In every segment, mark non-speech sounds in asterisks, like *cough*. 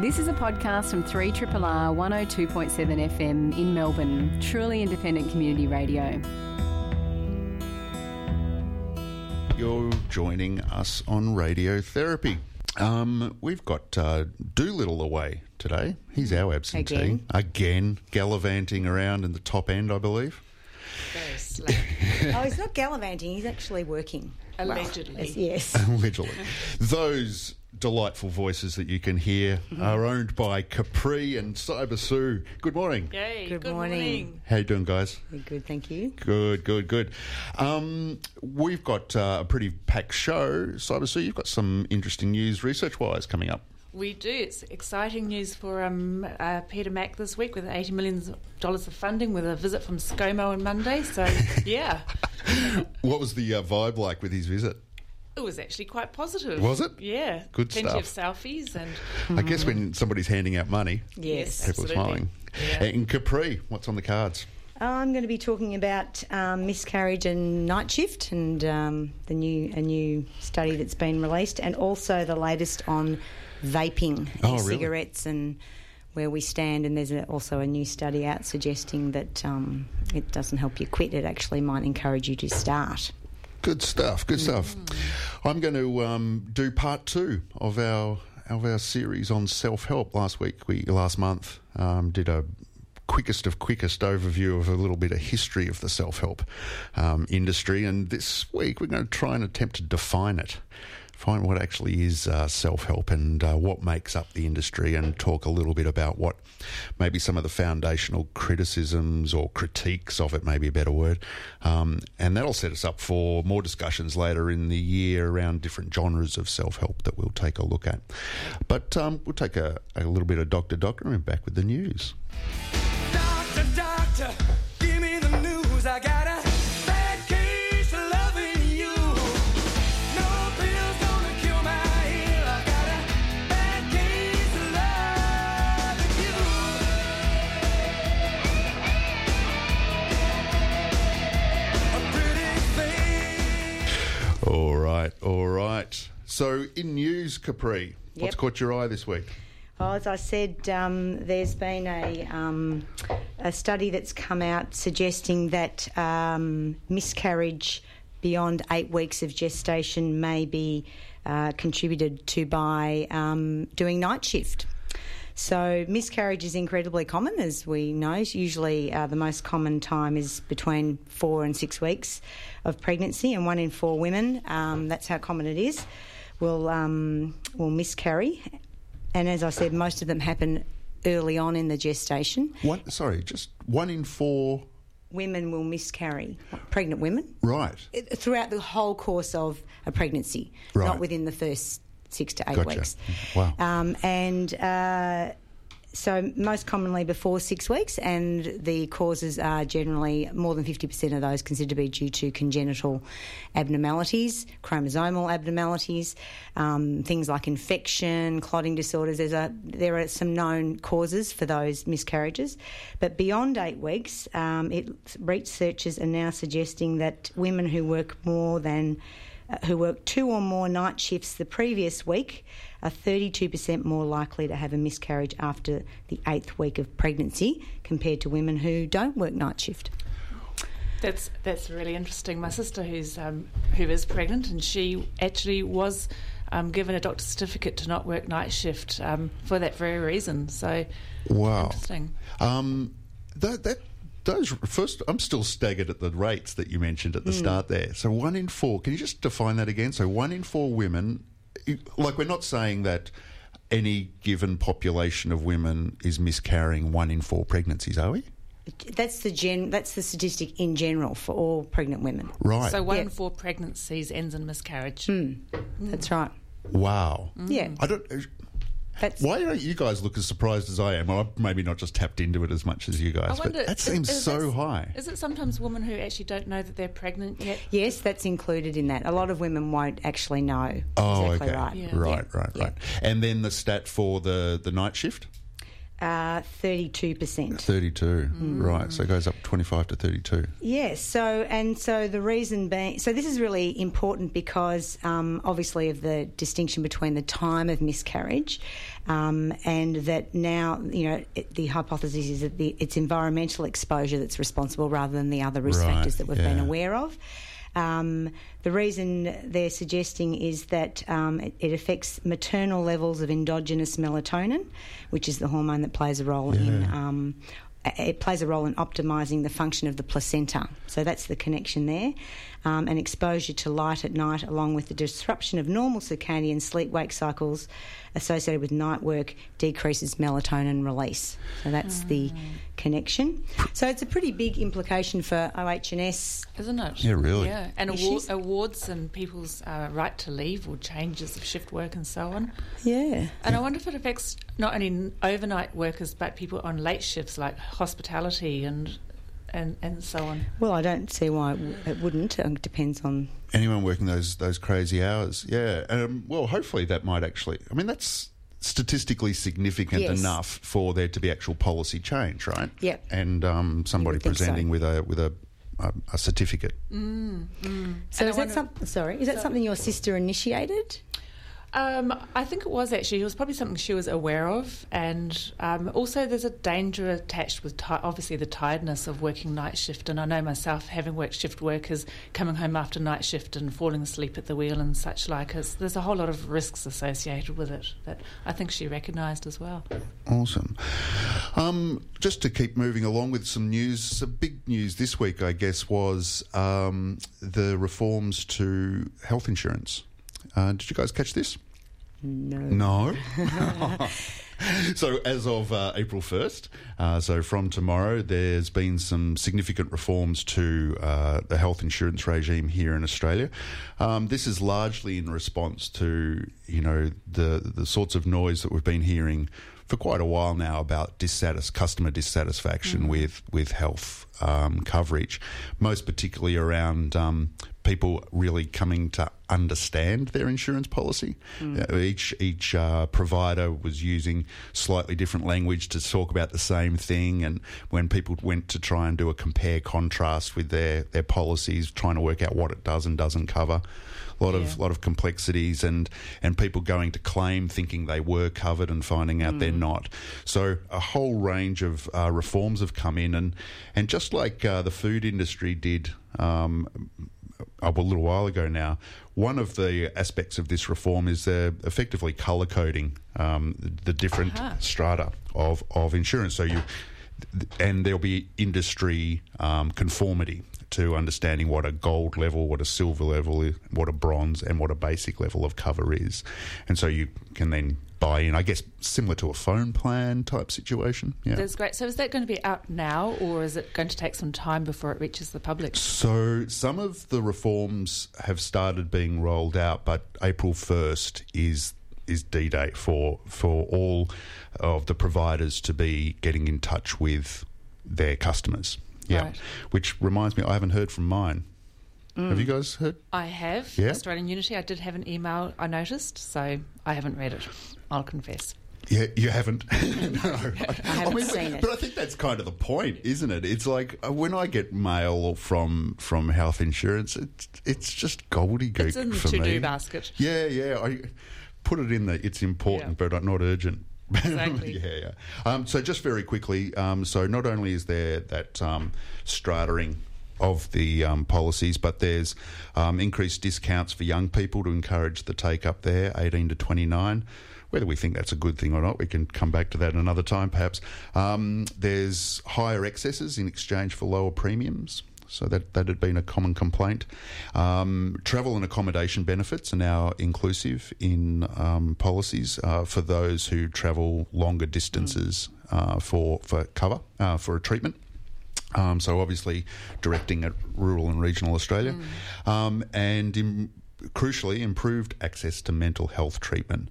This is a podcast from 3RRR 102.7 FM in Melbourne, truly independent community radio. You're joining us on radiotherapy. Um, we've got uh, Doolittle away today. He's our absentee. Again. Again, gallivanting around in the top end, I believe. Very slow. *laughs* Oh, he's not gallivanting. He's actually working. Allegedly. Yes. *laughs* Allegedly. Those delightful voices that you can hear are owned by Capri and Cyber Sue. Good morning. Yay, Good good, morning. morning. How you doing, guys? Very good, thank you. Good, good, good. Um, we've got uh, a pretty packed show. Cyber Sue, you've got some interesting news research-wise coming up. We do. It's exciting news for um, uh, Peter Mac this week with $80 million of funding with a visit from ScoMo on Monday. So, *laughs* yeah, What was the uh, vibe like with his visit? It was actually quite positive. Was it? Yeah. Good Plenty stuff. of selfies and I guess when somebody's handing out money, Yes. people are smiling. Yeah. And Capri, what's on the cards? I'm going to be talking about um, miscarriage and night shift, and um, the new a new study that's been released, and also the latest on vaping, Oh, really? cigarettes, and where we stand. And there's a, also a new study out suggesting that um, it doesn't help you quit; it actually might encourage you to start. Good stuff. Good stuff. I'm going to um, do part two of our of our series on self help. Last week, we last month um, did a quickest of quickest overview of a little bit of history of the self help um, industry, and this week we're going to try and attempt to define it. Find what actually is uh, self help and uh, what makes up the industry, and talk a little bit about what maybe some of the foundational criticisms or critiques of it, maybe a better word. Um, and that'll set us up for more discussions later in the year around different genres of self help that we'll take a look at. But um, we'll take a, a little bit of Dr. Doctor and back with the news. Doctor, doctor, right, all right. So, in news, Capri, what's caught your eye this week? Oh, as I said, um, there's been a, um, a study that's come out suggesting that um, miscarriage beyond eight weeks of gestation may be uh, contributed to by um, doing night shift. So, miscarriage is incredibly common, as we know. Usually, uh, the most common time is between four and six weeks of pregnancy, and one in four women, um, that's how common it is, will, um, will miscarry. And as I said, most of them happen early on in the gestation. One, sorry, just one in four. Women will miscarry, pregnant women, Right. throughout the whole course of a pregnancy, Right. not within the first six to eight Gotcha. weeks. Wow. Um, and uh, so, most commonly before six weeks, and the causes are generally more than 50% of those considered to be due to congenital abnormalities, chromosomal abnormalities, um, things like infection, clotting disorders. There's a, there are some known causes for those miscarriages. But beyond eight weeks, um, it, researchers are now suggesting that women who work more than who work two or more night shifts the previous week are 32% more likely to have a miscarriage after the eighth week of pregnancy compared to women who don't work night shift. That's that's really interesting. My sister, who's um, who is pregnant, and she actually was um, given a doctor's certificate to not work night shift um, for that very reason. So Wow. interesting. Um, that, that those first, I'm still staggered at the rates that you mentioned at the hmm. start there. So one in four. Can you just define that again? So one in four women. Like we're not saying that any given population of women is miscarrying one in four pregnancies, are we? That's the gen. That's the statistic in general for all pregnant women. Right. So one Yeah. in four pregnancies ends in miscarriage. Hmm. That's hmm. right. wow. Yeah, I don't. Uh, that's Why don't you guys look as surprised as I am? Well, I've maybe not just tapped into it as much as you I guys, but wonder, that is- seems is so this- high. Is it sometimes women who actually don't know that they're pregnant yet? yes, that's included in that. A lot of women won't actually know. Oh, exactly okay. right. Yeah. Right, right, Yeah. right. And then the stat for the, the night shift? Uh, 32%. 32. Right. So it goes up 25 to 32. Yes. So and so the reason being, so this is really important because um, obviously of the distinction between the time of miscarriage, um, and that now you know it, the hypothesis is that the, it's environmental exposure that's responsible rather than the other risk Right, factors that we've been aware of. Um, the reason they're suggesting is that um, it, it affects maternal levels of endogenous melatonin, which is the hormone that plays a role in. Um, it plays a role in optimising the function of the placenta. So that's the connection there. Um, and exposure to light at night, along with the disruption of normal circadian sleep wake cycles associated with night work, decreases melatonin release. So that's the connection. So it's a pretty big implication for OH&S. Isn't it? Yeah, really. Yeah, and Is award, awards and people's uh, right to leave or changes of shift work and so on. Yeah. And I wonder if it affects not only overnight workers but people on late shifts like hospitality and and, and so on. Well, I don't see why it, w- it wouldn't. It depends on. Anyone working those those crazy hours, yeah. Um, well, hopefully that might actually. I mean, that's statistically significant Yes. enough for there to be actual policy change, right? Yep. And um, somebody would think so. presenting with a with a a, a certificate. So And is that wonder- some, sorry? Is that something your sister initiated? Um, I think it was actually. It was probably something she was aware of, and um, also there's a danger attached with ti obviously the tiredness of working night shift. And I know myself, having worked shift work, is coming home after night shift and falling asleep at the wheel and such like. There's a whole lot of risks associated with it that I think she recognised as well. Awesome. Um, just to keep moving along with some news, some big news this week, I guess, was um, the reforms to health insurance. Uh, did you guys catch this? No. No. *laughs* *laughs* so, as of uh, April 1st, uh, so from tomorrow, there's been some significant reforms to uh, the health insurance regime here in Australia. Um, this is largely in response to, you know, the, the sorts of noise that we've been hearing for quite a while now about dissatis- customer dissatisfaction with, with health um, coverage, most particularly around um, people really coming to understand their insurance policy. Uh, each each uh, provider was using slightly different language to talk about the same thing, and when people went to try and do a compare contrast with their their policies, trying to work out what it does and doesn't cover. A lot of Yeah. lot of complexities and and people going to claim thinking they were covered and finding out they're not. So a whole range of uh, reforms have come in and and just like uh, the food industry did um, a little while ago now. One of the aspects of this reform is they're effectively colour coding um, the, different Aha. strata of, of insurance. So you and there'll be industry um, conformity to understanding what a gold level, what a silver level what a bronze, and what a basic level of cover is. And so you can then buy in, I guess, similar to a phone plan type situation. Yeah. That's great. So is that going to be out now, or is it going to take some time before it reaches the public? So some of the reforms have started being rolled out, but April first is is D Day for for all of the providers to be getting in touch with their customers. Yeah, Right. which reminds me, I haven't heard from mine. Have you guys heard? I have Yeah? Australian Unity. I did have an email I noticed, so I haven't read it. I'll confess. Yeah, you haven't. *laughs* no, I, haven't seen it. But I think that's kind of the point, isn't it? It's like uh, when I get mail from from health insurance, it's it's just gobbledygook It's in the for to-do me. basket. Yeah, yeah. I put it in the. It's important, Yeah. but not urgent. *laughs* Exactly. yeah, yeah. Um, so just very quickly, um, so not only is there that um, stratering of the um, policies, but there's um, increased discounts for young people to encourage the take up there, 18 to 29. Whether we think that's a good thing or not, we can come back to that another time, perhaps. Um, there's higher excesses in exchange for lower premiums. So that that had been a common complaint. Um, travel and accommodation benefits are now inclusive in um, policies uh, for those who travel longer distances uh, for for cover uh, for a treatment. Um, so obviously directing at rural and regional Australia, um, and im- crucially improved access to mental health treatment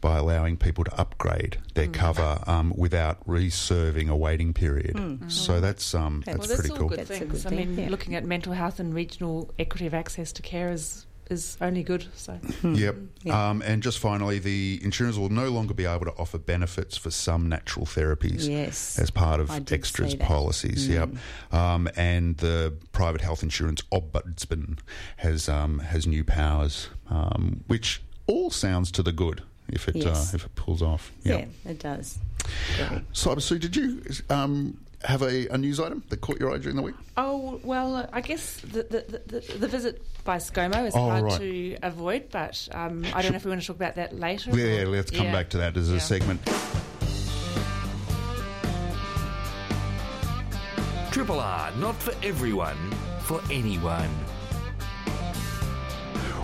by allowing people to upgrade their cover um, without reserving a waiting period. So that's um, that's Well, well, that's pretty all cool. good That's a things. good I thing, mean, yeah. looking at mental health and regional equity of access to care is is only good. So *laughs* Yep. Yeah. Um, and just finally, the insurers will no longer be able to offer benefits for some natural therapies Yes. as part of extras that. Mm. policies. Yep. Um, and the private health insurance ombudsman has um, has new powers, um, which all sounds to the good if it Yes. uh, if it pulls off. Yeah, it does. Cyber Sue, did you um, have a, a news item that caught your eye during the week? Oh well, I guess the the, the, the visit by ScoMo is Oh, hard right. to avoid, but um, I don't know if we want to talk about that later. Yeah, or- let's come yeah. back to that as a Yeah. segment. Triple R, not for everyone, for anyone.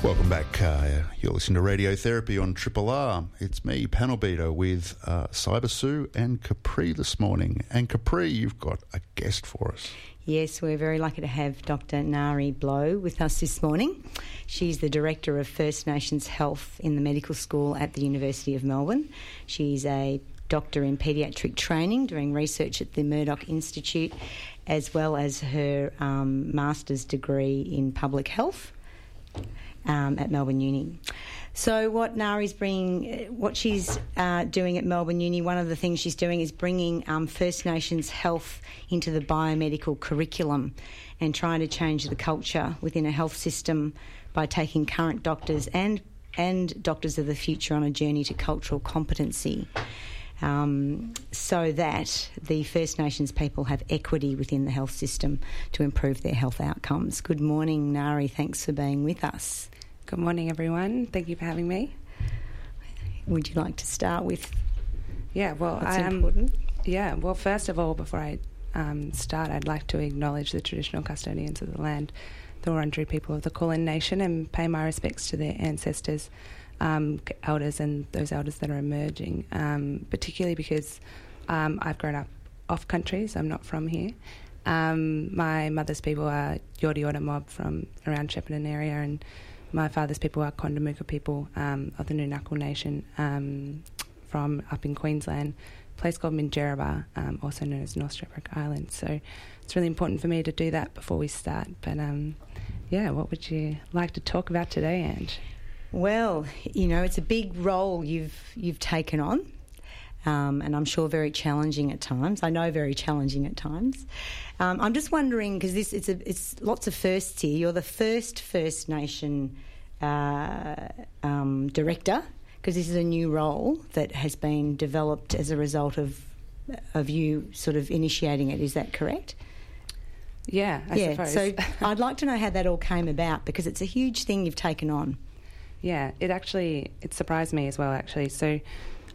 Welcome back. Uh, you're listening to Radiotherapy on Triple R. It's me, Panel Beater, with uh, Cyber Sue and Capri this morning. And Capri, you've got a guest for us. Yes, we're very lucky to have Dr. Ngaree Blow with us this morning. She's the Director of First Nations Health in the Medical School at the University of Melbourne. She's a doctor in paediatric training, doing research at the Murdoch Institute, as well as her um, master's degree in public health um, at Melbourne Uni. So, what Ngaree's bringing, what she's uh, doing at Melbourne Uni, one of the things she's doing is bringing um, First Nations health into the biomedical curriculum and trying to change the culture within a health system by taking current doctors and and doctors of the future on a journey to cultural competency. Um, so that the First Nations people have equity within the health system to improve their health outcomes. Good morning, Ngaree. Thanks for being with us. Good morning, everyone. Thank you for having me. Would you like to start with Yeah, well, what's I am. important? Yeah, well, first of all, before I um, start, I'd like to acknowledge the traditional custodians of the land, the Wurundjeri people of the Kulin Nation, and pay my respects to their ancestors, um, elders, and those elders that are emerging. Um, particularly because um, I've grown up off country, so I'm not from here. Um, my mother's people are Yorta Yorta mob from around Shepparton area, and my father's people are Quandamooka people um, of the Noonuccal Nation from up in Queensland, a place called Minjerribah, um, also known as North Stradbroke Island. So it's really important for me to do that before we start. But um, yeah, what would you like to talk about today, Ange? Well, you know, it's a big role you've you've taken on, um, and I'm sure very challenging at times. I know very challenging at times. Um, I'm just wondering because this it's a, it's lots of firsts here. You're the first First Nation uh, um, director because this is a new role that has been developed as a result of of you sort of initiating it. Is that correct? Yeah, I yeah. suppose. So *laughs* I'd like to know how that all came about because it's a huge thing you've taken on. Yeah, it actually it surprised me as well. Actually, so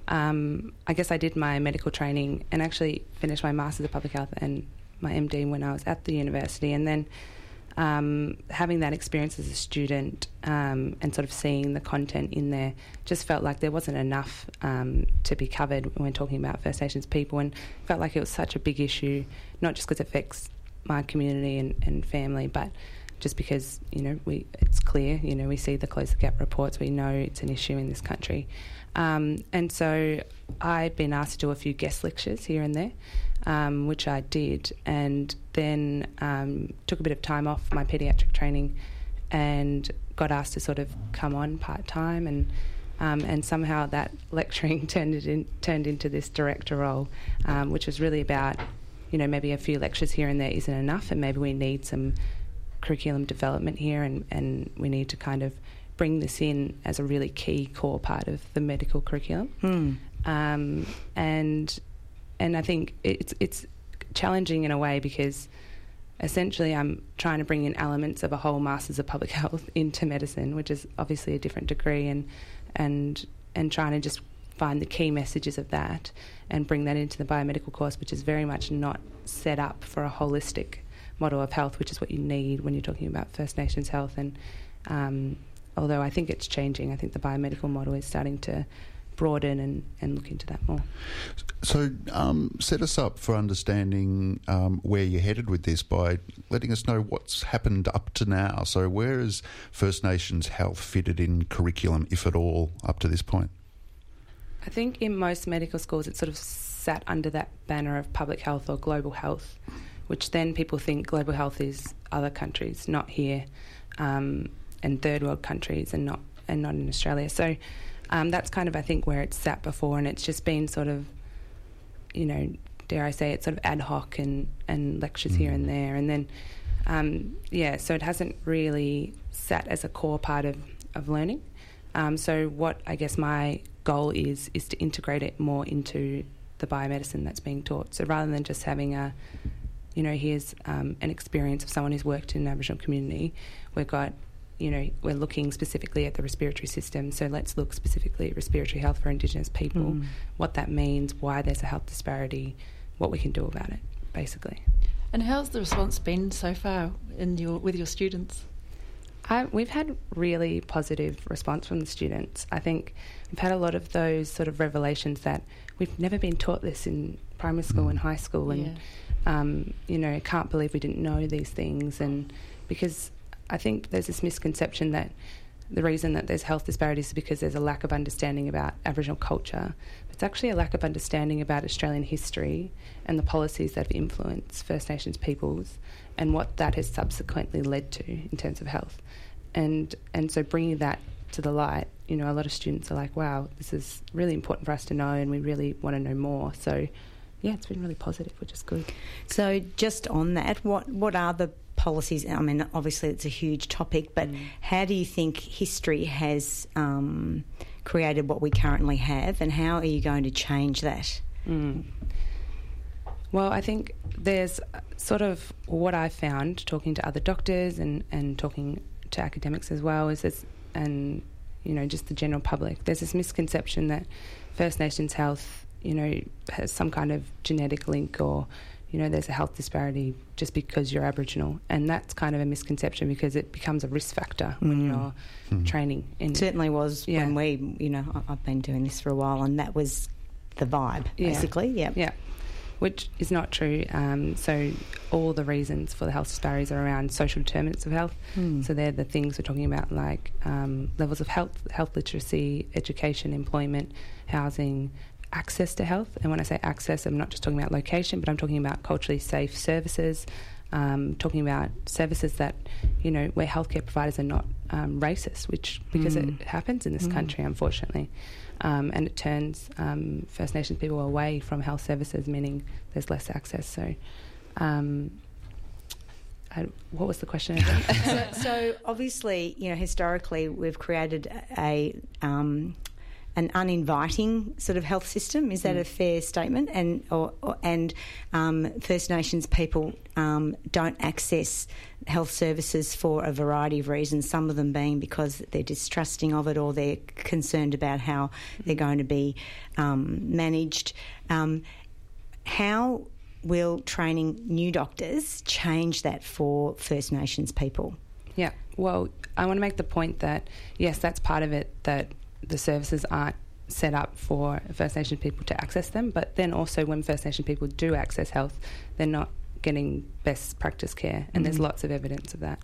um, I guess I did my medical training and actually finished my masters of public health and my MD when I was at the university, and then um, having that experience as a student um, and sort of seeing the content in there just felt like there wasn't enough um, to be covered when talking about First Nations people, and felt like it was such a big issue, not just because it affects my community and, and family, but just because you know we it's clear you know we see the close the gap reports we know it's an issue in this country. Um, and so I'd been asked to do a few guest lectures here and there um, which I did and then um, took a bit of time off my paediatric training and got asked to sort of come on part time and um, and somehow that *laughs* lecturing turned in, turned into this director role um, which was really about you know maybe a few lectures here and there isn't enough and maybe we need some curriculum development here, and, and we need to kind of bring this in as a really key core part of the medical curriculum. Hmm. Um, and and I think it's it's challenging in a way because essentially I'm trying to bring in elements of a whole Masters of Public *laughs* Health into medicine, which is obviously a different degree, and and and trying to just find the key messages of that and bring that into the biomedical course, which is very much not set up for a holistic model of health, which is what you need when you're talking about First Nations health. And um, although I think it's changing, I think the biomedical model is starting to broaden and, and look into that more. So, um, set us up for understanding um, where you're headed with this by letting us know what's happened up to now. So, where is First Nations health fitted in curriculum, if at all, up to this point? I think in most medical schools it's sort of sat under that banner of public health or global health, which then people think global health is other countries, not here. Um, and third world countries and not and not in Australia. So um, that's kind of I think where it's sat before, and it's just been sort of, you know, dare I say it, sort of ad hoc and and lectures here and there, and then um, yeah, so it hasn't really sat as a core part of of learning. Um, so what I guess my goal is is to integrate it more into the biomedicine that's being taught. So rather than just having a, you know, here's um, an experience of someone who's worked in an Aboriginal community, we've got, you know, we're looking specifically at the respiratory system. So let's look specifically at respiratory health for Indigenous people, Mm. what that means, why there's a health disparity, what we can do about it, basically. And how's the response been so far in your with your students? I, we've had really positive response from the students. I think we've had a lot of those sort of revelations that we've never been taught this in primary school and high school, and um, you know, can't believe we didn't know these things. And because I think there's this misconception that the reason that there's health disparities is because there's a lack of understanding about Aboriginal culture. It's actually a lack of understanding about Australian history and the policies that have influenced First Nations peoples and what that has subsequently led to in terms of health. And and so bringing that to the light, you know, a lot of students are like, "Wow, this is really important for us to know, and we really want to know more." So, yeah, it's been really positive, which is good. So, just on that, what what are the policies? I mean, obviously, it's a huge topic, but how do you think history has um, created what we currently have, and how are you going to change that? Mm. Well, I think there's uh, sort of what I found talking to other doctors and, and talking to academics as well is this, and you know just the general public. There's this misconception that First Nations health, you know, has some kind of genetic link or you know there's a health disparity just because you're Aboriginal, and that's kind of a misconception because it becomes a risk factor when you're training. In, certainly was Yeah. when we, you know, I- I've been doing this for a while, and that was the vibe, Yeah. basically. Yeah. Yeah, which is not true. Um, so all the reasons for the health disparities are around social determinants of health. Hmm. So they're the things we're talking about, like um, levels of health, health literacy, education, employment, housing, access to health. And when I say access, I'm not just talking about location, but I'm talking about culturally safe services. Um, talking about services that, you know, where healthcare providers are not um, racist, which because Mm. it happens in this country, unfortunately, um, and it turns um, First Nations people away from health services, meaning there's less access. So, um, I, what was the question? again? *laughs* so, so obviously, you know, historically, we've created a um, an uninviting sort of health system. Is that a fair statement? And or, or, and um, First Nations people um, don't access health services for a variety of reasons. Some of them being because they're distrusting of it or they're concerned about how they're going to be um, managed. Um, how will training new doctors change that for First Nations people? Yeah, well, I want to make the point that yes, that's part of it that the services aren't set up for First Nation people to access them, but then also when First Nation people do access health, they're not getting best practice care, and there's lots of evidence of that.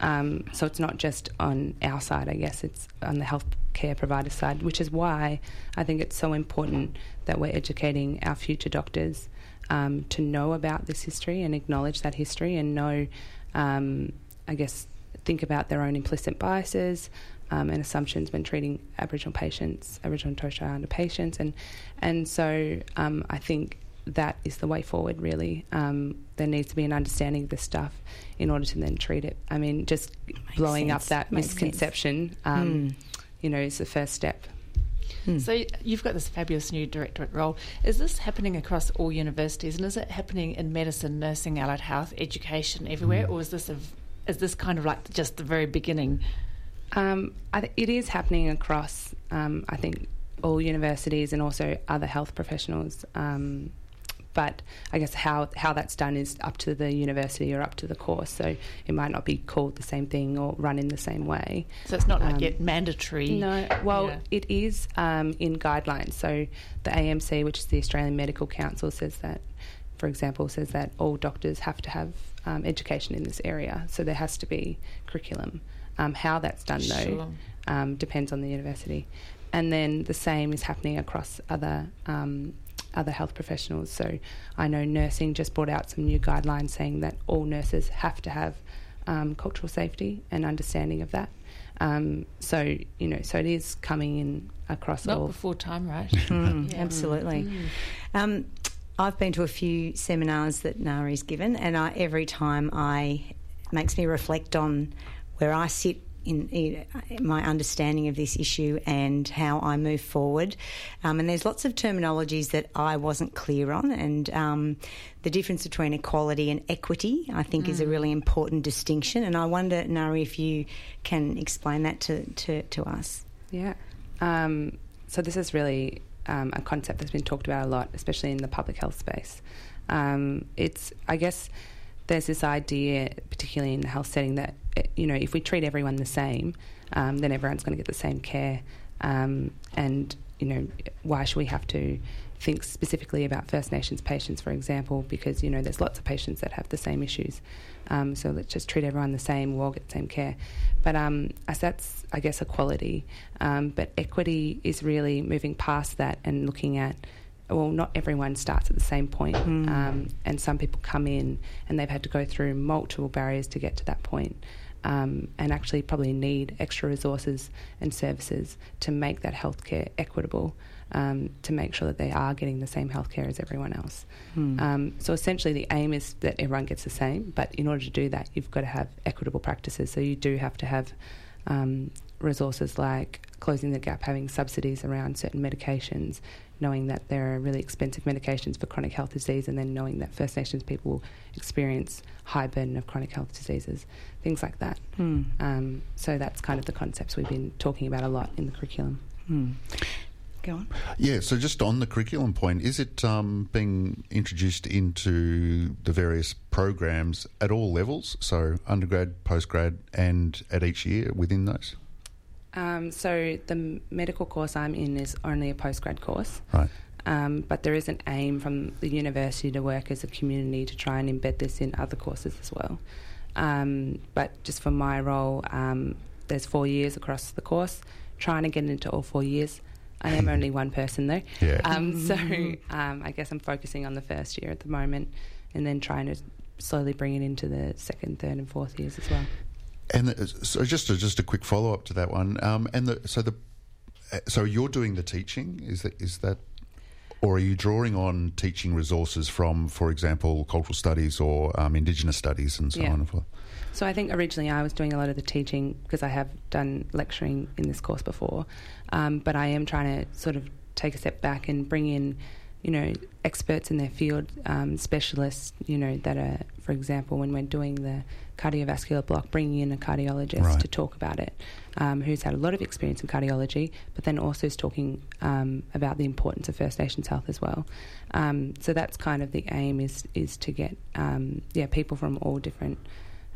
Um, so it's not just on our side, I guess, it's on the healthcare provider side, which is why I think it's so important that we're educating our future doctors um, to know about this history and acknowledge that history and know, um, I guess, think about their own implicit biases um, and assumptions when treating Aboriginal patients, Aboriginal and Torres Strait Islander patients, and and so um, I think that is the way forward. Really, um, there needs to be an understanding of this stuff in order to then treat it. I mean, just blowing up that Makes misconception, um, you know, is the first step. So you've got this fabulous new directorate role. Is this happening across all universities, and is it happening in medicine, nursing, allied health, education, everywhere, or is this a, v- is this kind of like just the very beginning? Um, I th- it is happening across, um, I think, all universities and also other health professionals. Um, but I guess how how that's done is up to the university or up to the course. So it might not be called the same thing or run in the same way. So it's not like Um, yet mandatory. No, well, Yeah. it is um, in guidelines. So the AMC, which is the Australian Medical Council, says that, for example, says that all doctors have to have um, education in this area. So there has to be curriculum. Um, how that's done, though, Sure. um, depends on the university. And then the same is happening across other um, other health professionals. So I know nursing just brought out some new guidelines saying that all nurses have to have um, cultural safety and understanding of that. Um, so you know, so it is coming in across Not all. before time, right? *laughs* Mm, Yeah. Absolutely. Um, I've been to a few seminars that Ngaree's given, and I, every time I makes me reflect on where I sit in, in my understanding of this issue and how I move forward. Um, and there's lots of terminologies that I wasn't clear on, and um, the difference between equality and equity, I think, is a really important distinction. And I wonder, Ngaree, if you can explain that to, to, to us. Yeah. Um, so this is really um, a concept that's been talked about a lot, especially in the public health space. Um, it's, I guess, there's this idea, particularly in the health setting, that you know if we treat everyone the same, um, then everyone's going to get the same care. Um, and you know, why should we have to think specifically about First Nations patients, for example? Because you know, there's lots of patients that have the same issues. Um, so let's just treat everyone the same. We'll all get the same care. But um, as that's, I guess, equality. Um, but equity is really moving past that and looking at well, not everyone starts at the same point. Um, and some people come in and they've had to go through multiple barriers to get to that point, um, and actually probably need extra resources and services to make that healthcare equitable, um, to make sure that they are getting the same healthcare as everyone else. Um, so essentially, the aim is that everyone gets the same, but in order to do that, you've got to have equitable practices. So you do have to have um, resources like closing the gap, having subsidies around certain medications, knowing that there are really expensive medications for chronic health disease, and then knowing that First Nations people experience high burden of chronic health diseases, things like that. Um, so that's kind of the concepts we've been talking about a lot in the curriculum. Go on. Yeah, so just on the curriculum point, is it um, being introduced into the various programs at all levels? So undergrad, postgrad, and at each year within those? Um, so the medical course I'm in is only a postgrad course. Right. Um, but there is an aim from the university to work as a community to try and embed this in other courses as well. Um, but just for my role, um, there's four years across the course, trying to get into all four years. I am only *laughs* one person though. Yeah. Um, *laughs* so um, I guess I'm focusing on the first year at the moment and then trying to slowly bring it into the second, third, and fourth years as well. And the, so just a, just a quick follow up to that one. Um, and the, so the uh, so you're doing the teaching. Is that is that, or are you drawing on teaching resources from, for example, cultural studies or um, Indigenous studies and so Yeah. on and forth? So I think originally I was doing a lot of the teaching because I have done lecturing in this course before, um, but I am trying to sort of take a step back and bring in, you know, experts in their field, um, specialists, you know, that are, for example, when we're doing the cardiovascular block, bringing in a cardiologist Right. to talk about it, um, who's had a lot of experience in cardiology, but then also is talking um, about the importance of First Nations health as well. Um, so that's kind of the aim is is to get um, yeah people from all different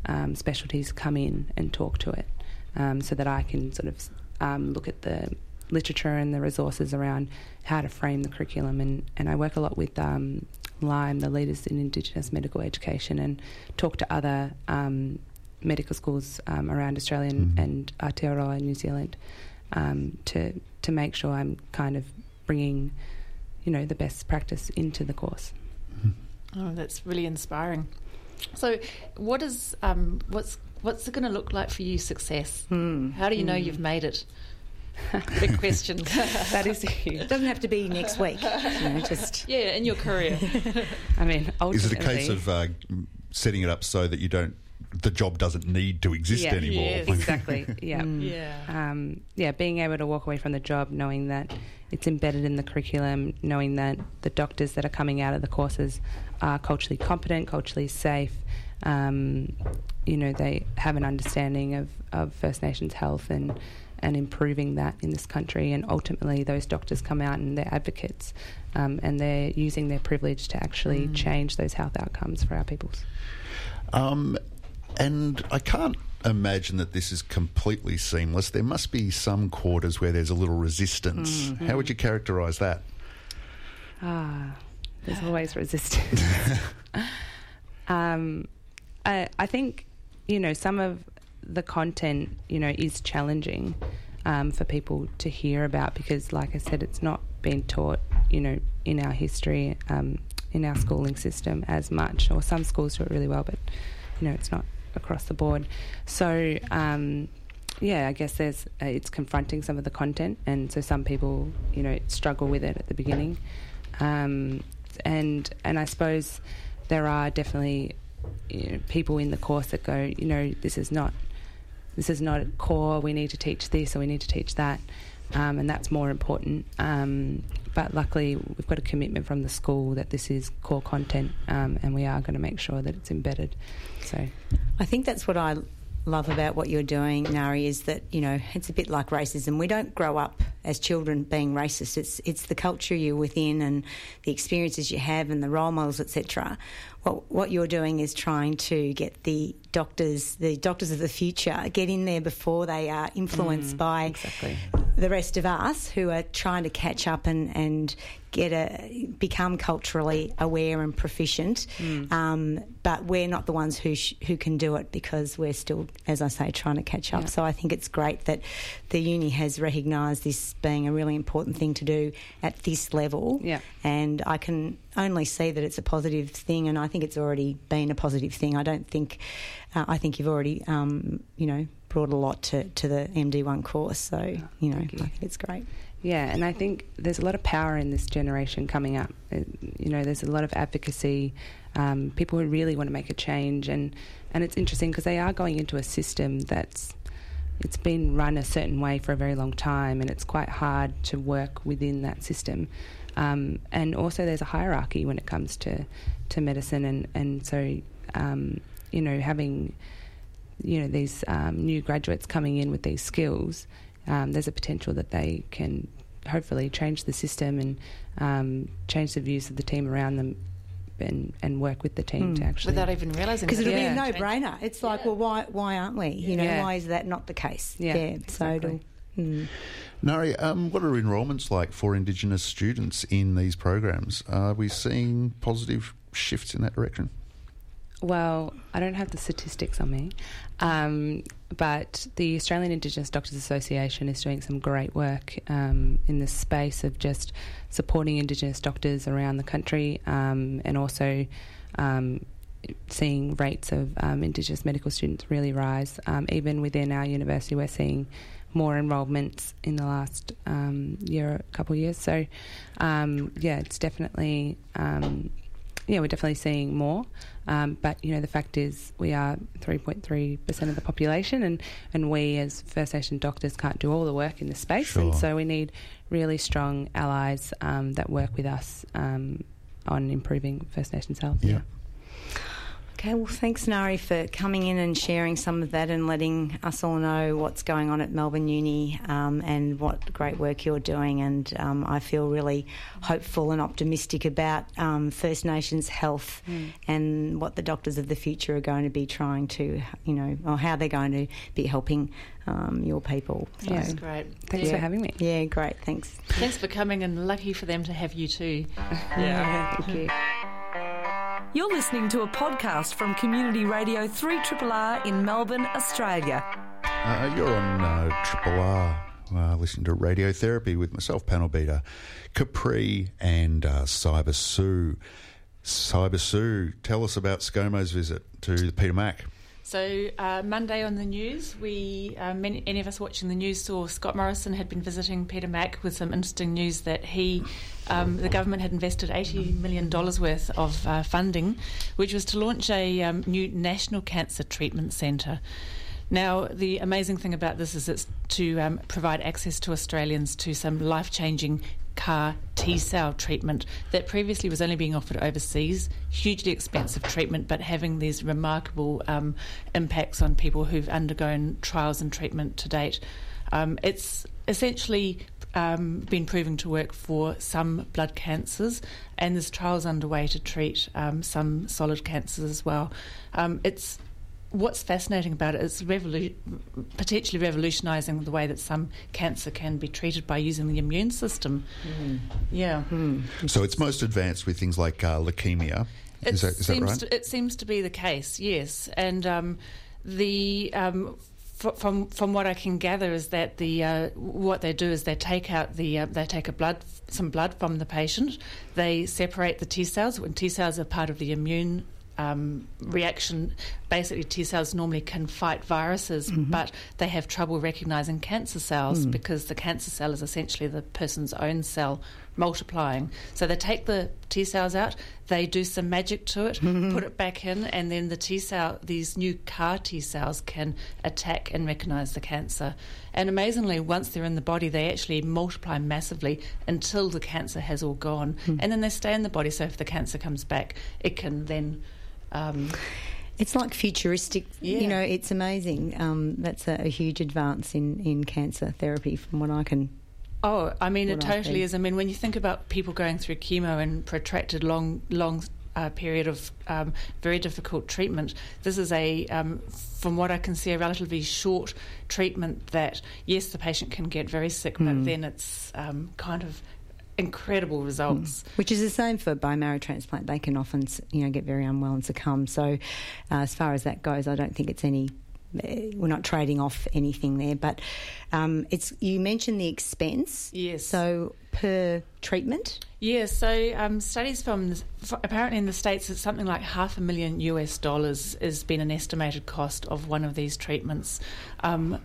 um, specialties come in and talk to it, um, so that I can sort of um, look at the literature and the resources around how to frame the curriculum. And, and I work a lot with um, Lime, the leaders in Indigenous medical education, and talk to other um, medical schools um, around Australia and, and Aotearoa, New Zealand, um, to to make sure I'm kind of bringing, you know, the best practice into the course. Oh, that's really inspiring. So, what is um, what's what's it going to look like for you? Success. How do you know you've made it? *laughs* Big question. *laughs* That is huge. It doesn't have to be next week. You know, just *laughs* yeah, in your career. I mean, Is it a case of uh, setting it up so that you don't, the job doesn't need to exist Yeah. anymore? Yes. exactly? Yeah. yeah. um, yeah, being able to walk away from the job knowing that it's embedded in the curriculum, knowing that the doctors that are coming out of the courses are culturally competent, culturally safe. Um, you know, they have an understanding of, of First Nations health and and improving that in this country. And ultimately, those doctors come out and they're advocates, um, and they're using their privilege to actually change those health outcomes for our peoples. Um, and I can't imagine that this is completely seamless. There must be some quarters where there's a little resistance. How would you characterise that? Ah, there's always resistance. *laughs* *laughs* um, I, I think, you know, some of the content, you know, is challenging um, for people to hear about because, like I said, it's not been taught, you know, in our history, um, in our schooling system as much. Or some schools do it really well, but, you know, it's not across the board. So, um, yeah, I guess there's uh, it's confronting some of the content, and so some people, you know, struggle with it at the beginning, um, and and I suppose there are definitely you know, people in the course that go, you know, this is not this is not core. We need to teach this, or we need to teach that, um, and that's more important. Um, but luckily, we've got a commitment from the school that this is core content, um, and we are going to make sure that it's embedded. So, I think that's what I love about what you're doing, Ngaree, is that you know it's a bit like racism. We don't grow up as children being racist. It's it's the culture you're within and the experiences you have and the role models, etc. What what you're doing is trying to get the doctors, the doctors of the future, get in there before they are influenced mm, by exactly. The rest of us who are trying to catch up and, and get a become culturally aware and proficient. Um, but we're not the ones who sh- who can do it because we're still, as I say, trying to catch up. Yeah. So I think it's great that the uni has recognised this being a really important thing to do at this level. Yeah. And I can only see that it's a positive thing, and I think it's already been a positive thing. I don't think, uh, I think you've already, um, you know, brought a lot to, to the MD1 course. So, you know, you. I think it's great. Yeah, and I think there's a lot of power in this generation coming up. Uh, You know, there's a lot of advocacy, um, people who really want to make a change, and and it's interesting because they are going into a system that's it's been run a certain way for a very long time, and it's quite hard to work within that system. Um, and also, there's a hierarchy when it comes to to medicine, and and so um, you know having you know these um, new graduates coming in with these skills, um, there's a potential that they can hopefully change the system and um, change the views of the team around them, and and work with the team to actually. Without even realising Because it'll it be a no-brainer. It's like, well, why why aren't we? You know, Yeah. why is that not the case? Yeah, so exactly. it'll, mm. Ngaree, um, what are enrolments like for Indigenous students in these programs? Are we seeing positive shifts in that direction? Well, I don't have the statistics on me, um, but the Australian Indigenous Doctors Association is doing some great work um, in the space of just supporting Indigenous doctors around the country um, and also um, seeing rates of um, Indigenous medical students really rise. Um, even within our university, we're seeing more enrolments in the last year, couple of years. So, yeah, it's definitely. Yeah, we're definitely seeing more. Um, but you know, the fact is, we are 3.3 percent of the population, and and we as First Nation doctors can't do all the work in this space, Sure. and so we need really strong allies um, that work with us um, on improving First Nations health. Yeah. Okay, well, thanks, Ngaree, for coming in and sharing some of that and letting us all know what's going on at Melbourne Uni um, and what great work you're doing. And um, I feel really hopeful and optimistic about um, First Nations health and what the doctors of the future are going to be trying to, you know, or how they're going to be helping um, your people. So, Yeah. That's great. Thanks Yeah. for having me. yeah, great, thanks. Thanks for coming, and lucky for them to have you too. *laughs* Yeah, *laughs* thank you. You're listening to a podcast from Community Radio 3RRR in Melbourne, Australia. Uh, you're on uh, Triple R, uh, listening to Radiotherapy with myself, panel beater, Capri, and uh, Cyber Sue. Cyber Sue, tell us about ScoMo's visit to Peter Mac. So uh, Monday on the news, we uh, many, any of us watching the news saw Scott Morrison had been visiting Peter Mac with some interesting news that he, um, the government had invested eighty million dollars worth of uh, funding, which was to launch a um, new national cancer treatment centre. Now, the amazing thing about this is it's to um, provide access to Australians to some life changing CAR T cell treatment that previously was only being offered overseas. Hugely expensive treatment, but having these remarkable um, impacts on people who've undergone trials and treatment to date. Um, it's essentially um, been proving to work for some blood cancers, and there's trials underway to treat um, some solid cancers as well. Um, it's what's fascinating about it is revolu- potentially revolutionising the way that some cancer can be treated by using the immune system. Yeah. So it's most advanced with things like uh, leukemia. It Is that, is that right? To, it seems to be the case, yes. And um, the um, from from what I can gather is that the uh, what they do is they take out the uh, they take a blood some blood from the patient, they separate the T cells. When T cells are part of the immune um, reaction. Basically, T cells normally can fight viruses, Mm-hmm. but they have trouble recognizing cancer cells Mm. because the cancer cell is essentially the person's own cell multiplying. So they take the T cells out, they do some magic to it, Mm-hmm. put it back in, and then the T cell, these new CAR T cells, can attack and recognize the cancer. And amazingly, once they're in the body, they actually multiply massively until the cancer has all gone, Hmm. and then they stay in the body. So if the cancer comes back, it can then. Um, It's like futuristic. Yeah. You know, it's amazing. Um, that's a, a huge advance in, in cancer therapy, from what I can. Oh, I mean, it totally is. I mean, when you think about people going through chemo and protracted long, long uh, period of um, very difficult treatment, this is a, um, from what I can see, a relatively short treatment that, yes, the patient can get very sick, Hmm. but then it's um, kind of incredible results. Which is the same for bone marrow transplant. They can often, you know, get very unwell and succumb. So, uh, as far as that goes, I don't think it's any. eh, We're not trading off anything there, but um, it's. You mentioned the expense. Yes. So per treatment. Yeah, so um, studies from the, apparently in the states, it's something like half a million US dollars has been an estimated cost of one of these treatments. Um,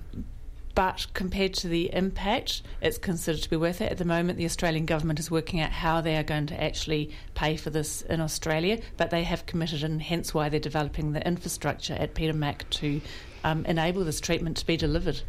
but compared to the impact, it's considered to be worth it. At the moment, the Australian government is working out how they are going to actually pay for this in Australia, but they have committed, and hence why they're developing the infrastructure at Peter Mac to um, enable this treatment to be delivered.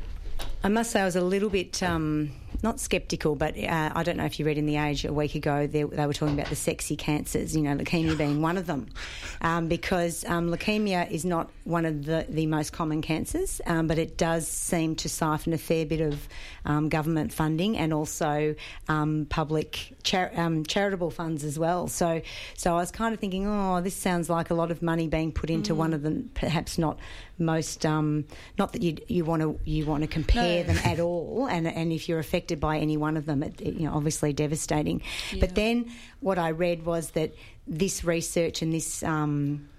I must say, I was a little bit um, not sceptical, but uh, I don't know if you read in the Age a week ago. They, they were talking about the sexy cancers. You know, leukemia being one of them, *laughs* um, because um, leukemia is not one of the, the most common cancers, um, but it does seem to siphon a fair bit of um, government funding and also um, public char- um, charitable funds as well. So, so I was kind of thinking, oh, this sounds like a lot of money being put into one of them, perhaps not most. Um, not that you you want to you want to compare No. them at all, and and if you're affected by any one of them, it, it, you know, obviously devastating. But then what I read was that this research and this. Um,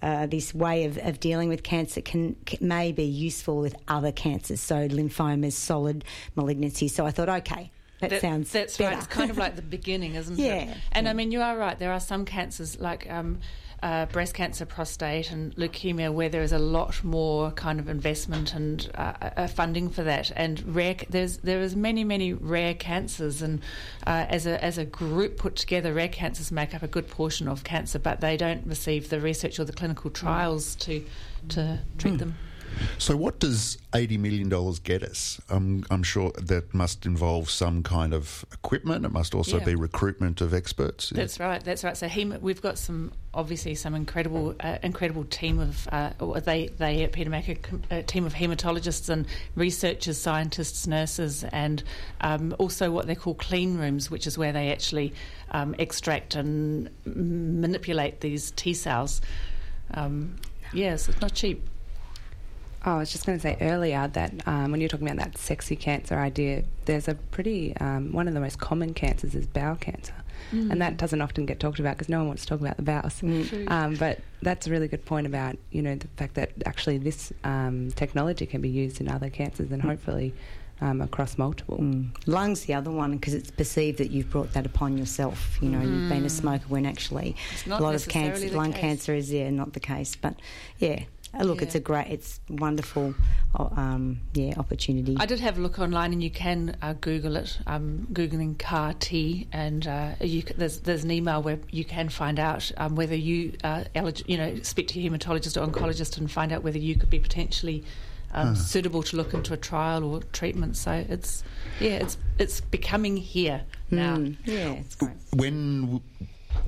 uh, this way of, of dealing with cancer can, can may be useful with other cancers, so lymphomas, solid malignancies. So I thought, okay, that, That- sounds that's better. right. It's kind of like the beginning, isn't *laughs* Yeah, it? And I mean, you are right. There are some cancers like um, uh, breast cancer, prostate, and leukemia where there is a lot more kind of investment and uh, uh, funding for that. And rare, there's there is many many rare cancers, and uh, as a as a group put together, rare cancers make up a good portion of cancer, but they don't receive the research or the clinical trials to to treat them. So, what does $80 million get us? Um, I'm sure that must involve some kind of equipment. It must also Yeah. be recruitment of experts. That's right. That's right. So hem- we've got some obviously some incredible uh, incredible team of uh, they they at Peter Mac a, a team of haematologists and researchers, scientists, nurses, and um, also what they call clean rooms, which is where they actually um, extract and manipulate these T cells. Um, yes, it's not cheap. Oh, I was just going to say earlier that um, when you're talking about that sexy cancer idea, there's a pretty um, one of the most common cancers is bowel cancer, and that doesn't often get talked about because no one wants to talk about the bowels. Um, but that's a really good point about you know the fact that actually this um, technology can be used in other cancers and hopefully um, across multiple. Mm. Lungs, the other one, because it's perceived that you've brought that upon yourself. You know, you've been a smoker when actually a lot of cancer, lung case. cancer is yeah not the case. But yeah, Uh, look, it's a great, it's wonderful, uh, um, yeah, opportunity. I did have a look online, and you can uh, Google it. Um, Googling CAR T, and uh, you, there's there's an email where you can find out um, whether you are elig- you know, speak to your hematologist or oncologist and find out whether you could be potentially um, suitable to look into a trial or treatment. So it's yeah, it's it's becoming here now. Mm, yeah, it's great. When,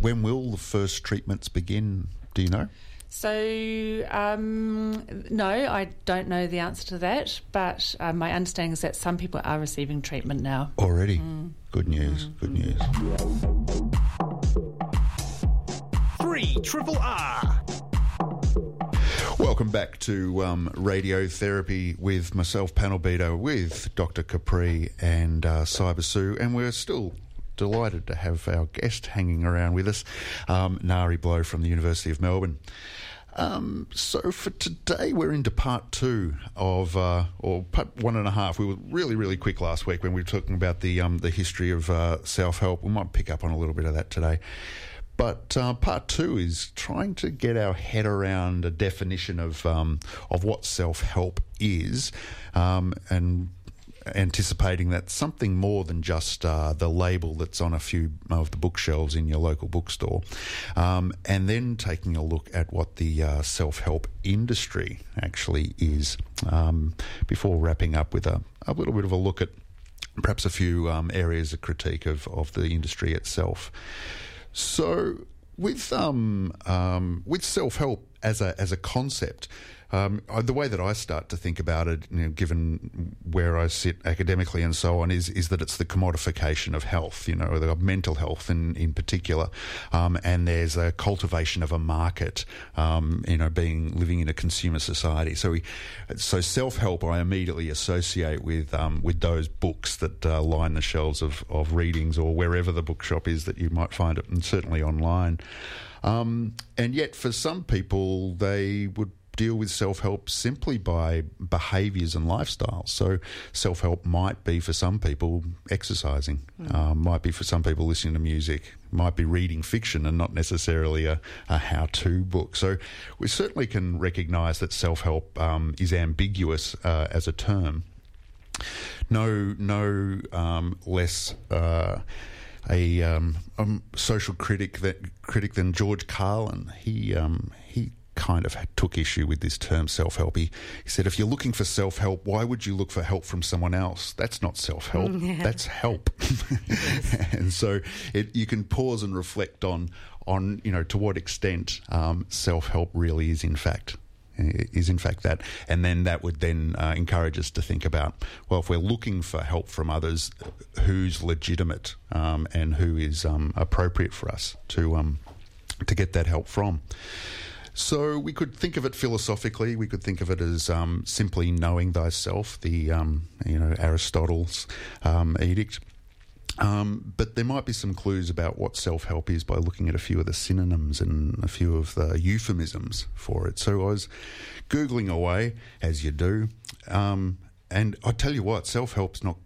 when will the first treatments begin? Do you know? So, um, no, I don't know the answer to that, but uh, my understanding is that some people are receiving treatment now. Already. Good news. Good news. Three Triple R. Welcome back to um, Radiotherapy with myself, Panel Beater, with Dr. Capri and uh, Cyber Sue, and we're still delighted to have our guest hanging around with us, um, Ngaree Blow from the University of Melbourne. Um, so for today, we're into part two of, uh, or part one and a half. We were really, really quick last week when we were talking about the um, the history of uh, self help. We might pick up on a little bit of that today. But uh, part two is trying to get our head around a definition of um, of what self help is, um, and anticipating that something more than just uh, the label that's on a few of the bookshelves in your local bookstore, um, and then taking a look at what the uh, self help industry actually is. Um, before wrapping up with a, a little bit of a look at perhaps a few um, areas of critique of, of the industry itself. So, with um, um, with self help as a as a concept, um, uh, the way that I start to think about it, you know, given where I sit academically and so on, is is that it's the commodification of health, you know, mental health in in particular, um, and there's a cultivation of a market, um, you know, being living in a consumer society. So, we, so self help I immediately associate with um, with those books that uh, line the shelves of of Readings or wherever the bookshop is that you might find it, and certainly online. Um, and yet, for some people, they would deal with self help simply by behaviours and lifestyles. So, self help might be for some people exercising, um, might be for some people listening to music, might be reading fiction and not necessarily a, a how to book. So, we certainly can recognise that self help um, is ambiguous uh, as a term. No, no um, less. Uh, a um, um, social critic that critic than George Carlin. He um, he kind of took issue with this term self help. He, he said, if you're looking for self help, why would you look for help from someone else? That's not self help. *laughs* That's help. *laughs* and so it, you can pause and reflect on on you know to what extent um, self help really is in fact is in fact that, and then that would then uh, encourage us to think about well, if we're looking for help from others, who's legitimate um, and who is um, appropriate for us to um, to get that help from. So we could think of it philosophically. We could think of it as um, simply knowing thyself, the um, you know Aristotle's um, edict. Um, but there might be some clues about what self help is by looking at a few of the synonyms and a few of the euphemisms for it. So I was Googling away, as you do. Um, and I tell you what, self help's not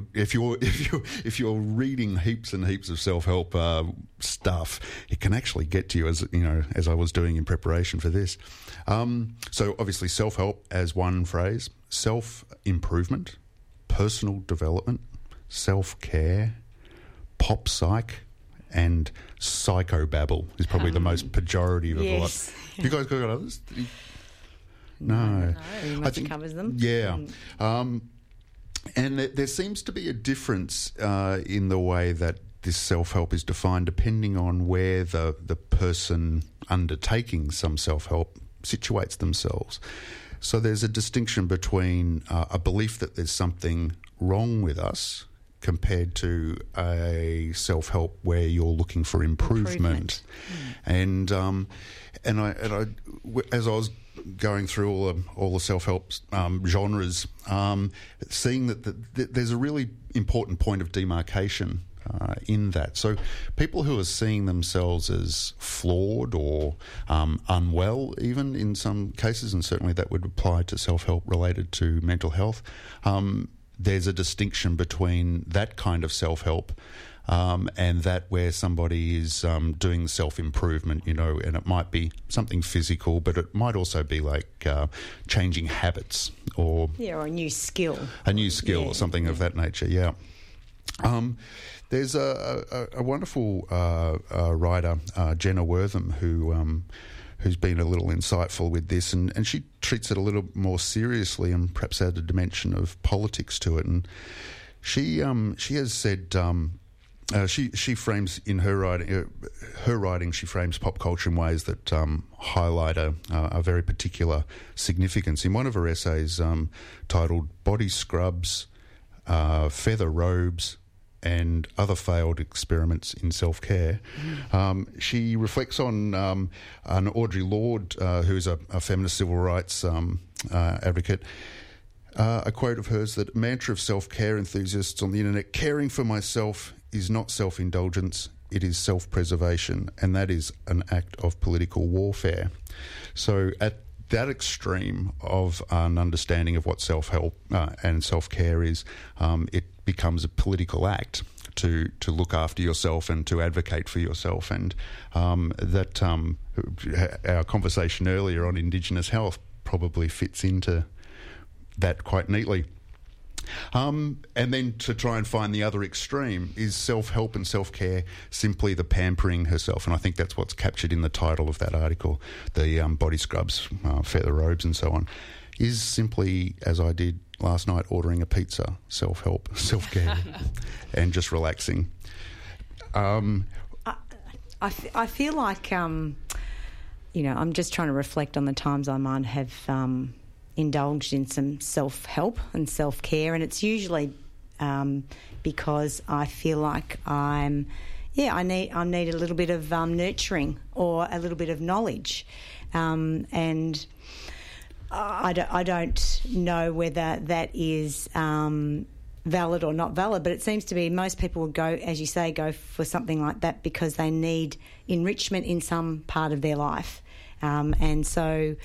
good. If you're, *laughs* if, you're, if you're reading heaps and heaps of self help uh, stuff, it can actually get to you, as, you know, as I was doing in preparation for this. Um, so obviously, self help as one phrase, self improvement, personal development, self care, pop psych, and psychobabble is probably the most pejorative of yes. a lot. You guys got others? *laughs* No, Pretty much covers them. Yeah. Um, and there, there seems to be a difference uh, in the way that this self help is defined depending on where the, the person undertaking some self help situates themselves. So there's a distinction between uh, a belief that there's something wrong with us compared to a self help where you're looking for improvement. Improvement. And um, and I and I w- as I was going through all the, all the self help um, genres, um, seeing that, that there's a really important point of demarcation. Uh, in that, so people who are seeing themselves as flawed or um, unwell, even in some cases, and certainly that would apply to self help related to mental health, um, there's a distinction between that kind of self help um, and that where somebody is um, doing self improvement, you know, and it might be something physical, but it might also be like uh, changing habits or Yeah, or a new skill. a new skill Yeah, or something of that nature. Yeah. Um, there's a, a, a wonderful uh, uh, writer, uh, Jenna Wortham, who um, who's been a little insightful with this, and, and she treats it a little more seriously and perhaps add a dimension of politics to it. And she um, she has said. Um, uh, she she frames in her writing uh, her writing she frames pop culture in ways that um, highlight a, a very particular significance. In one of her essays um, titled "Body Scrubs, uh, Feather Robes, and Other Failed Experiments in Self Care," um, she reflects on um, an Audre Lorde, uh, who's a, a feminist civil rights um, uh, advocate. Uh, a quote of hers that mantra of self care enthusiasts on the internet caring for myself is not self indulgence, it is self preservation, and that is an act of political warfare. So, at that extreme of an understanding of what self help uh, and self care is, um, it becomes a political act to to look after yourself and to advocate for yourself, and um, that um, our conversation earlier on Indigenous health probably fits into that quite neatly. Um, and then to try and find the other extreme is self help and self care simply the pampering herself. And I think that's what's captured in the title of that article the um, body scrubs, uh, feather robes, and so on. Is simply, as I did last night, ordering a pizza, self help, *laughs* self care, *laughs* and just relaxing. Um, I, f- I feel like, um, you know, I'm just trying to reflect on the times I might have um, indulged in some self help and self care, and it's usually um, because I feel like I'm, yeah, I need I need a little bit of um, nurturing or a little bit of knowledge, um, and I don't, I don't know whether that is um, valid or not valid, but it seems to be most people would go, as you say, go for something like that because they need enrichment in some part of their life. Um, and so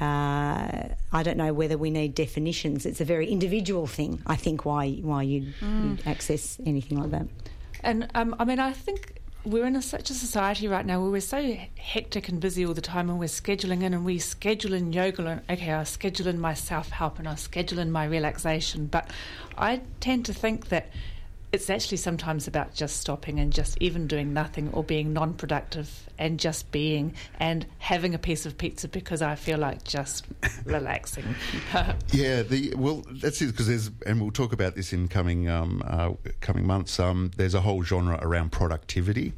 uh, I don't know whether we need definitions. It's a very individual thing, I think, why, why you'd, you'd access anything like that. And um, I mean, I think we're in a, such a society right now where we're so hectic and busy all the time, and we're scheduling in and we schedule in yoga. And okay, I'll schedule in my self help and I'll schedule in my relaxation. But I tend to think that it's actually sometimes about just stopping and just even doing nothing or being non productive and just being and having a piece of pizza because I feel like just *laughs* relaxing. Yeah, the well, that's it because there's, and we'll talk about this in coming um, uh, coming months. Um, there's a whole genre around productivity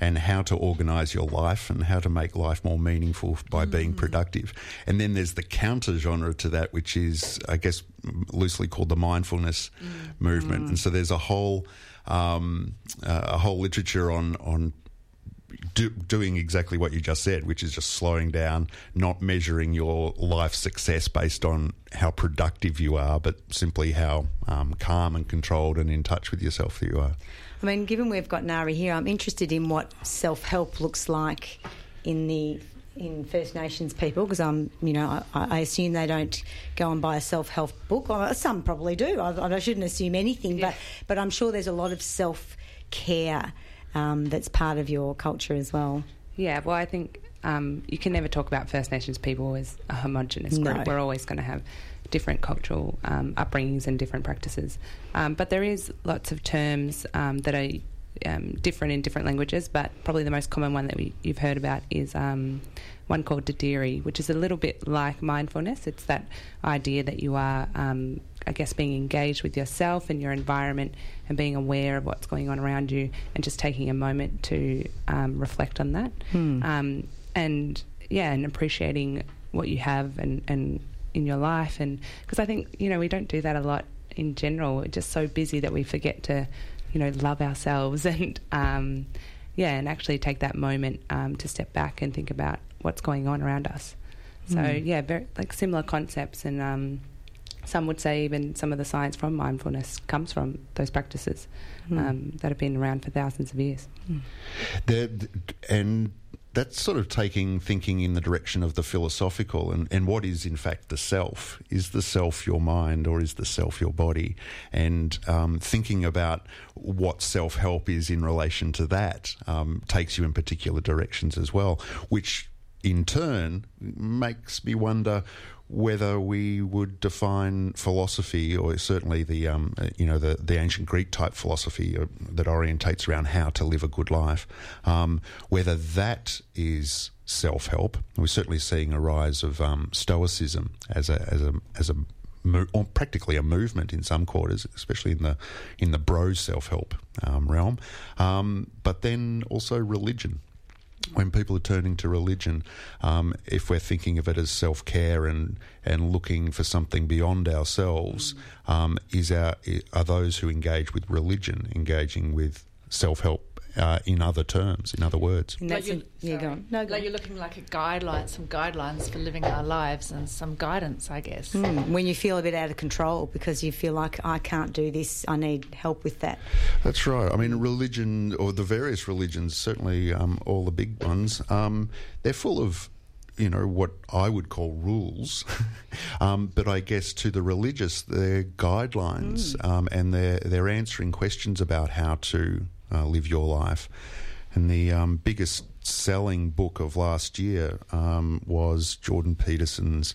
and how to organise your life and how to make life more meaningful by being productive. And then there's the counter genre to that, which is, I guess, loosely called the mindfulness movement. And so there's a whole um, uh, a whole literature on on do, doing exactly what you just said, which is just slowing down, not measuring your life success based on how productive you are, but simply how um, calm and controlled and in touch with yourself that you are. I mean, given we've got Ngaree here, I'm interested in what self help looks like in the in First Nations people because I'm, you know, I, I assume they don't go and buy a self help book. Or some probably do. I, I shouldn't assume anything, but but I'm sure there's a lot of self care um, that's part of your culture as well. Yeah, well, I think um, you can never talk about First Nations people as a homogenous group. No. We're always going to have different cultural um, upbringings and different practices. Um, but there is lots of terms um, that are um, different in different languages, but probably the most common one that we, you've heard about is um, one called Dadirri, which is a little bit like mindfulness. It's that idea that you are, um, I guess, being engaged with yourself and your environment and being aware of what's going on around you and just taking a moment to um, reflect on that. Um, and yeah, and appreciating what you have and, and in your life. And because I think, you know, we don't do that a lot in general. We're just so busy that we forget to, you know, love ourselves *laughs* and, um, yeah, and actually take that moment um, to step back and think about what's going on around us. So, yeah, very, like similar concepts. And um, some would say even some of the science from mindfulness comes from those practices um, that have been around for thousands of years. There, and that's sort of taking thinking in the direction of the philosophical and, and what is in fact the self. Is the self your mind or is the self your body? And um, thinking about what self help is in relation to that um, takes you in particular directions as well, which in turn makes me wonder whether we would define philosophy, or certainly the um, you know the, the ancient Greek type philosophy uh, that orientates around how to live a good life, um, whether that is self help. We're certainly seeing a rise of um, Stoicism as a as a as a or practically a movement in some quarters, especially in the in the bro self help um, realm, um, but then also religion when people are turning to religion, um, if we're thinking of it as self care and and looking for something beyond ourselves, um, is our are those who engage with religion engaging with self help uh, in other terms, in other words? And that's you, a- yeah, go on. No, go like on. you're looking like a guideline, some guidelines for living our lives and some guidance, I guess. Mm, when you feel a bit out of control because you feel like I can't do this, I need help with that. That's right. I mean, religion, or the various religions, certainly um, all the big ones, um, they're full of you know, what I would call rules, *laughs* um, but I guess to the religious, they're guidelines um, and they're, they're answering questions about how to uh, live your life. And the um, biggest selling book of last year um, was Jordan Peterson's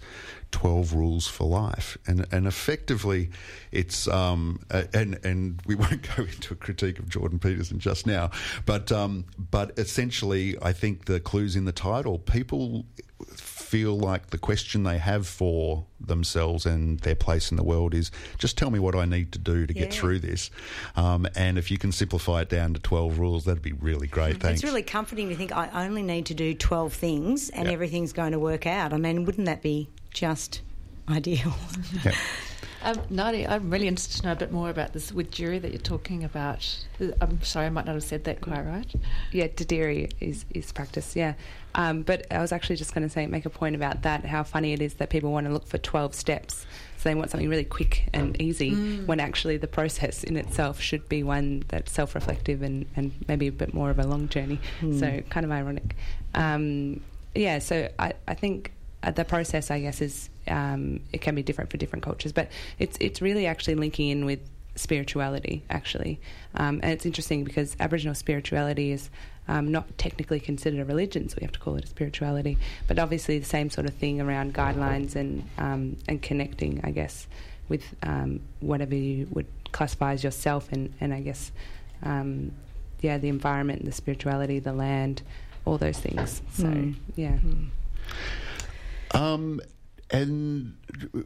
12 Rules for Life. And, and effectively, it's, um, and, and we *laughs* won't go into a critique of Jordan Peterson just now, but, um, but essentially, I think the clue's in the title. People feel like the question they have for themselves and their place in the world is just tell me what I need to do to get through this. Um, and if you can simplify it down to 12 rules, that'd be really great. Thanks. It's really comforting to think I only need to do 12 things and Yep. everything's going to work out. I mean, wouldn't that be just ideal? Yep. *laughs* Um, Nadia, I'm really interested to know a bit more about this with jury that you're talking about. Uh, I'm sorry, I might not have said that quite right. Yeah, Dadirri is, is practice, yeah. Um, but I was actually just going to say, make a point about that, how funny it is that people want to look for 12 steps. So they want something really quick and easy when actually the process in itself should be one that's self reflective and, and maybe a bit more of a long journey. So kind of ironic. Um, yeah, so I, I think the process, I guess, is um, it can be different for different cultures, but it's it's really actually linking in with spirituality, actually, um, and it's interesting because Aboriginal spirituality is um, not technically considered a religion, so we have to call it a spirituality, but obviously the same sort of thing around guidelines and um, and connecting, I guess, with um, whatever you would classify as yourself, and and I guess. Um, yeah, the environment, the spirituality, the land, all those things. So, yeah. Um, and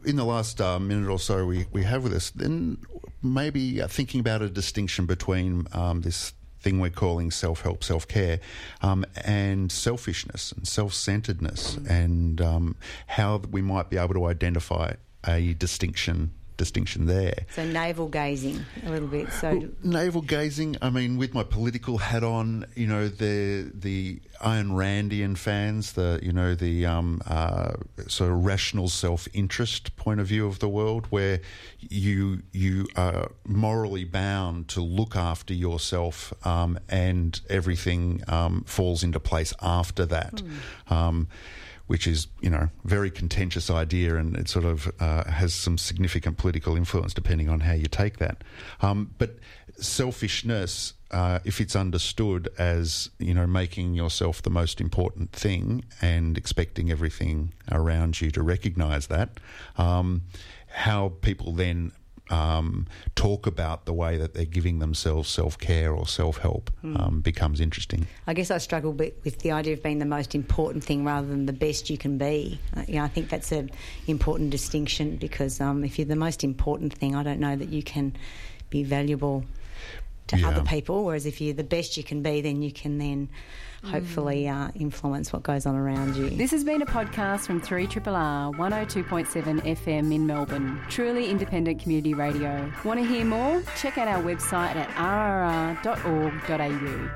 in the last uh, minute or so we, we have with us, then maybe uh, thinking about a distinction between um, this thing we're calling self help, self care, um, and selfishness and self centeredness, and um, how we might be able to identify a distinction distinction there. so navel gazing a little bit. So Navel gazing. I mean, with my political hat on, you know, the the Ayn Randian fans, the you know the um, uh, sort of rational self interest point of view of the world, where you you are morally bound to look after yourself, um, and everything um, falls into place after that. Um, which is, you know, very contentious idea, and it sort of uh, has some significant political influence depending on how you take that. Um, but selfishness, uh, if it's understood as, you know, making yourself the most important thing and expecting everything around you to recognise that, um, how people then um, talk about the way that they're giving themselves self care or self help um, becomes interesting. I guess I struggle bit with the idea of being the most important thing rather than the best you can be. Uh, yeah, I think that's an important distinction because um, if you're the most important thing, I don't know that you can be valuable to Yeah. other people. Whereas if you're the best you can be, then you can then hopefully uh, influence what goes on around you. This has been a podcast from 3RRR 102.7 FM in Melbourne. Truly independent community radio. Want to hear more? Check out our website at rrr.org.au.